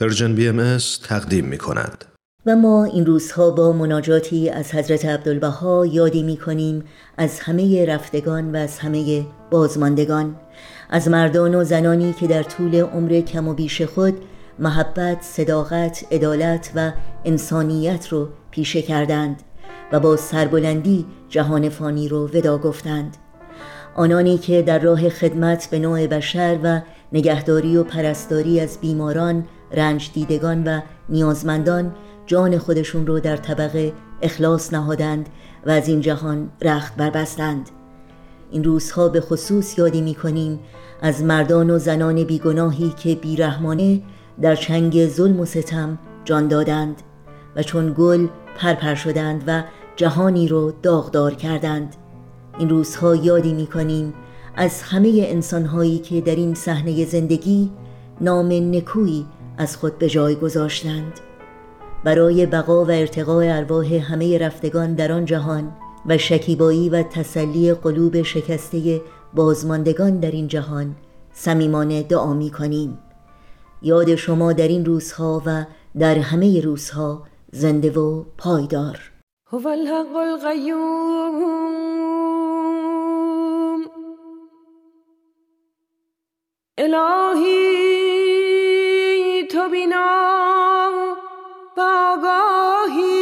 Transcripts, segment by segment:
Persian BMS تقدیم می کند. و ما این روزها با مناجاتی از حضرت عبدالبهاء یادی می کنیم از همه رفتگان و از همه بازماندگان از مردان و زنانی که در طول عمر کم و بیش خود محبت، صداقت، عدالت و انسانیت رو پیشه کردند و با سربلندی جهان فانی رو وداع گفتند آنانی که در راه خدمت به نوع بشر و نگهداری و پرستاری از بیماران، رنج دیدگان و نیازمندان جان خودشون رو در طبق اخلاص نهادند و از این جهان رخت بربستند این روزها به خصوص یادی می کنیم از مردان و زنان بیگناهی که بیرحمانه در چنگ ظلم و ستم جان دادند و چون گل پرپر شدند و جهانی رو داغدار کردند. این روزها یادی می کنیم از همه انسانهایی که در این صحنه زندگی نام نکویی از خود به جای گذاشتند. برای بقا و ارتقاء ارواح همه رفتگان در آن جهان و شکیبایی و تسلی قلوب شکسته بازماندگان در این جهان صمیمانه دعا می کنیم. یاد شما در این روزها و در همه روزها زنده و پایدار. هو الحق القیوم. الهی بینا باگاهی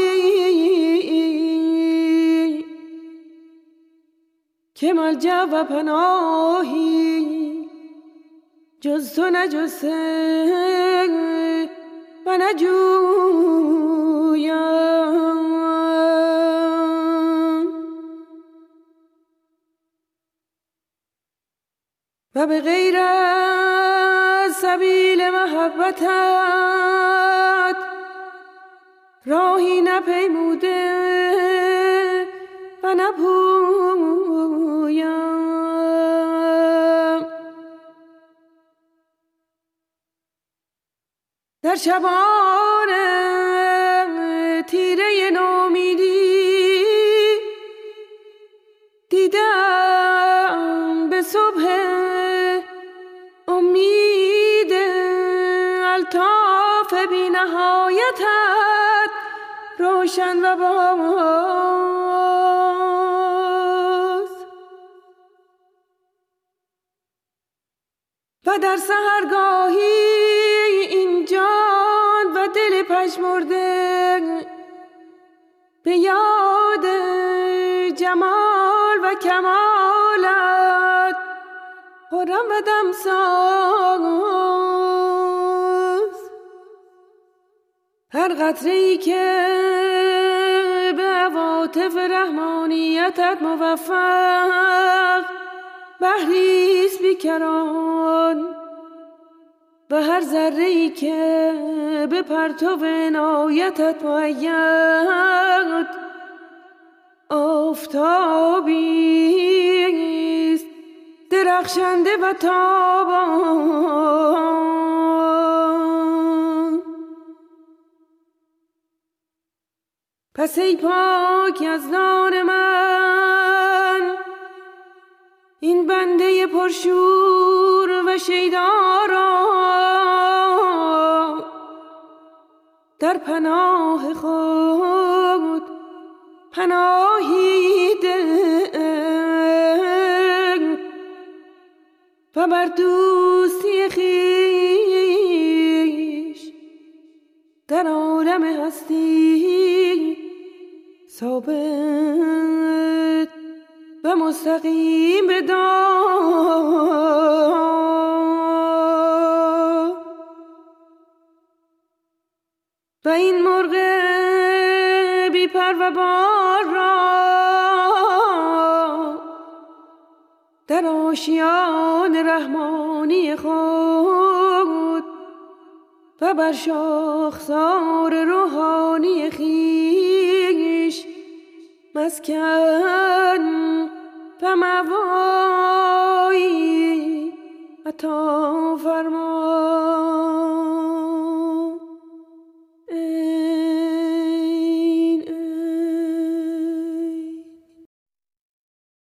که ملجا و پناهی. جز تو نجسه و نجویم. و به غیر سبیل محبتت راهی نپیموده و نپویم. در شبان الطاف بی نهایتت روشن و باز. و در سهرگاهی این جان و دل پشمرده به یاد جمال و کمالت خورم و دمساز. هر قطره ای که به عواطف رحمانیتت موفق بحریست بیکران. و هر ذره ای که به پرتو عنایتت مؤید آفتابی درخشنده و تابان. پس ای پاک از نان من. این بنده پرشور و شیدارا. در پناه خود پناهی و بر دوستی خیش در عالم هستی. ثابت و مستقیم بدار و این مرغ بی پر و بار را در آشیان رحمانی خود و بر شاخسار روحانی خیش مسکن و موایی عطا فرما